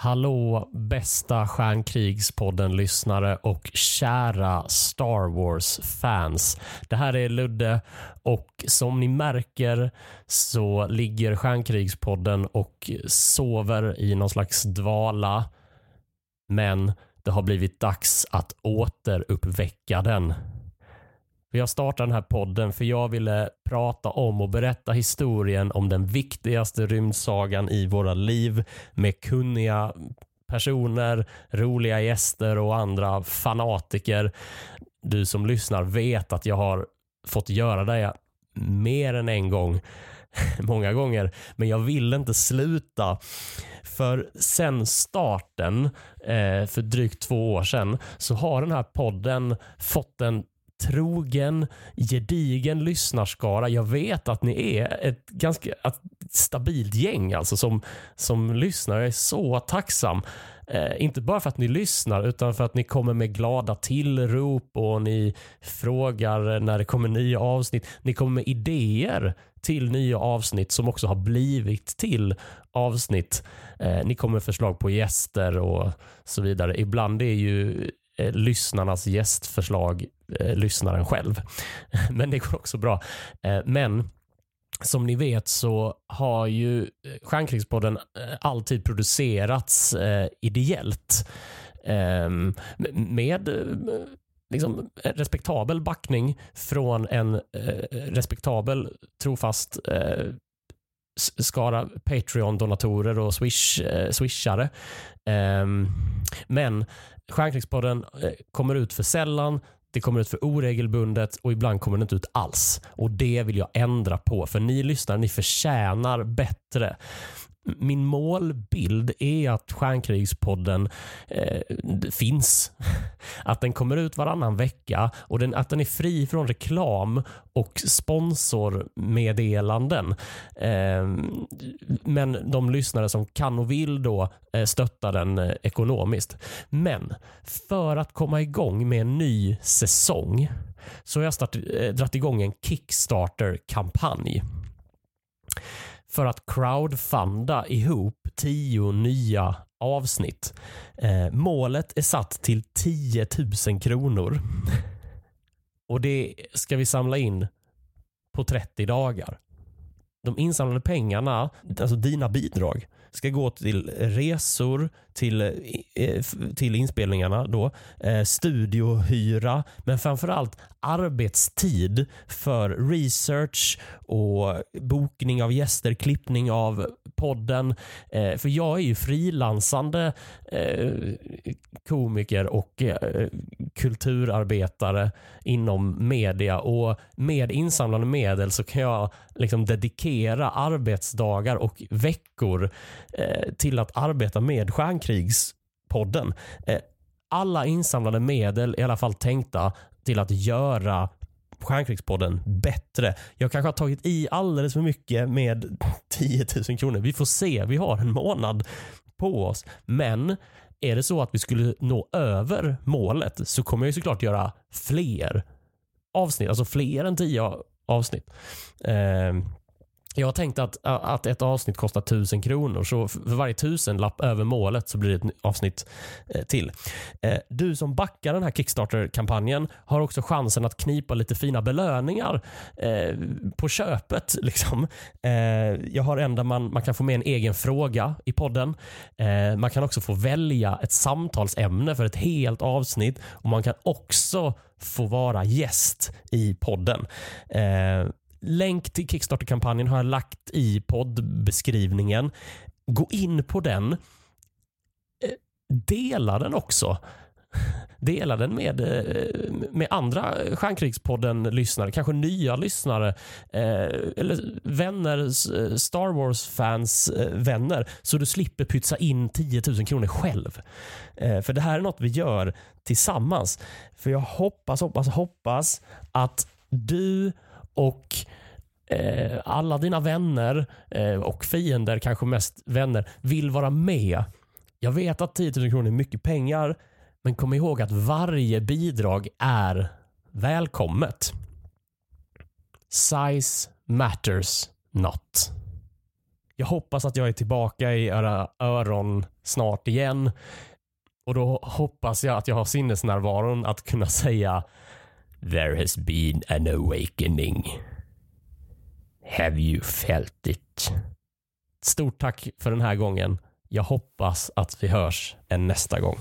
Hallå bästa Stjärnkrigspodden-lyssnare och kära Star Wars-fans. Det här är Ludde och som ni märker så ligger Stjärnkrigspodden och sover i någon slags dvala. Men det har blivit dags att återuppväcka den. Jag startade den här podden för jag ville prata om och berätta historien om den viktigaste rymdsagan i våra liv med kunniga personer, roliga gäster och andra fanatiker. Du som lyssnar vet att jag har fått göra det mer än en gång, många gånger, men jag ville inte sluta. För sen starten eh, för drygt två år sedan så har den här podden fått en trogen, gedigen lyssnarskara. Jag vet att ni är ett ganska ett stabilt gäng alltså som, som lyssnar. Jag är så tacksam. Eh, inte bara för att ni lyssnar utan för att ni kommer med glada tillrop och ni frågar när det kommer nya avsnitt. Ni kommer med idéer till nya avsnitt som också har blivit till avsnitt. Eh, ni kommer med förslag på gäster och så vidare. Ibland är ju eh, lyssnarnas gästförslag eh, lyssnaren själv. Men det går också bra. Eh, men som ni vet så har ju eh, Stjärnkrigspodden eh, alltid producerats eh, ideellt. Ehm, eh, med liksom, eh, respektabel backning från en eh, respektabel trofast eh, skara Patreon-donatorer och swish, eh, swishare. Ehm, men Stjärnkrigspodden kommer ut för sällan, det kommer ut för oregelbundet och ibland kommer det inte ut alls. Och Det vill jag ändra på, för ni lyssnare, ni förtjänar bättre min målbild är att Stjärnkrigspodden eh, finns. Att den kommer ut varannan vecka och den, att den är fri från reklam och sponsormeddelanden. Eh, men de lyssnare som kan och vill då eh, stötta den eh, ekonomiskt. Men för att komma igång med en ny säsong så har jag start, eh, dratt igång en Kickstarter-kampanj för att crowdfunda ihop tio nya avsnitt. Eh, målet är satt till 10 000 kronor. Och det ska vi samla in på 30 dagar. De insamlade pengarna, alltså dina bidrag, ska gå till resor, till, eh, till inspelningarna, då, eh, studiohyra, men framförallt arbetstid för research och bokning av gäster, klippning av podden. Eh, för jag är ju frilansande eh, komiker och eh, kulturarbetare inom media och med insamlade medel så kan jag liksom dedikera arbetsdagar och veckor eh, till att arbeta med Stjärnkrigspodden. Eh, alla insamlade medel är i alla fall tänkta till att göra Stjärnkrigspodden bättre. Jag kanske har tagit i alldeles för mycket med 10 000 kronor. Vi får se. Vi har en månad på oss. Men är det så att vi skulle nå över målet så kommer jag såklart göra fler avsnitt, alltså fler än 10 avsnitt. Eh, jag har tänkt att, att ett avsnitt kostar tusen kronor, så för varje tusenlapp över målet så blir det ett avsnitt till. Du som backar den här Kickstarter-kampanjen har också chansen att knipa lite fina belöningar på köpet. Liksom. Jag har en där man, man kan få med en egen fråga i podden. Man kan också få välja ett samtalsämne för ett helt avsnitt och man kan också få vara gäst i podden. Länk till Kickstarter-kampanjen har jag lagt i poddbeskrivningen. Gå in på den. Eh, dela den också. Dela den med, eh, med andra Stjärnkrigspodden-lyssnare, kanske nya lyssnare eh, eller vänner, Star Wars-fans vänner, så du slipper pytsa in 10 000 kronor själv. För det här är något vi gör tillsammans. För jag hoppas, hoppas, hoppas att du och eh, alla dina vänner eh, och fiender, kanske mest vänner, vill vara med. Jag vet att 10 000 kronor är mycket pengar, men kom ihåg att varje bidrag är välkommet. Size matters not. Jag hoppas att jag är tillbaka i era öron snart igen. Och då hoppas jag att jag har sinnesnärvaron att kunna säga There has been an awakening. Have you felt it? Stort tack för den här gången. Jag hoppas att vi hörs en nästa gång.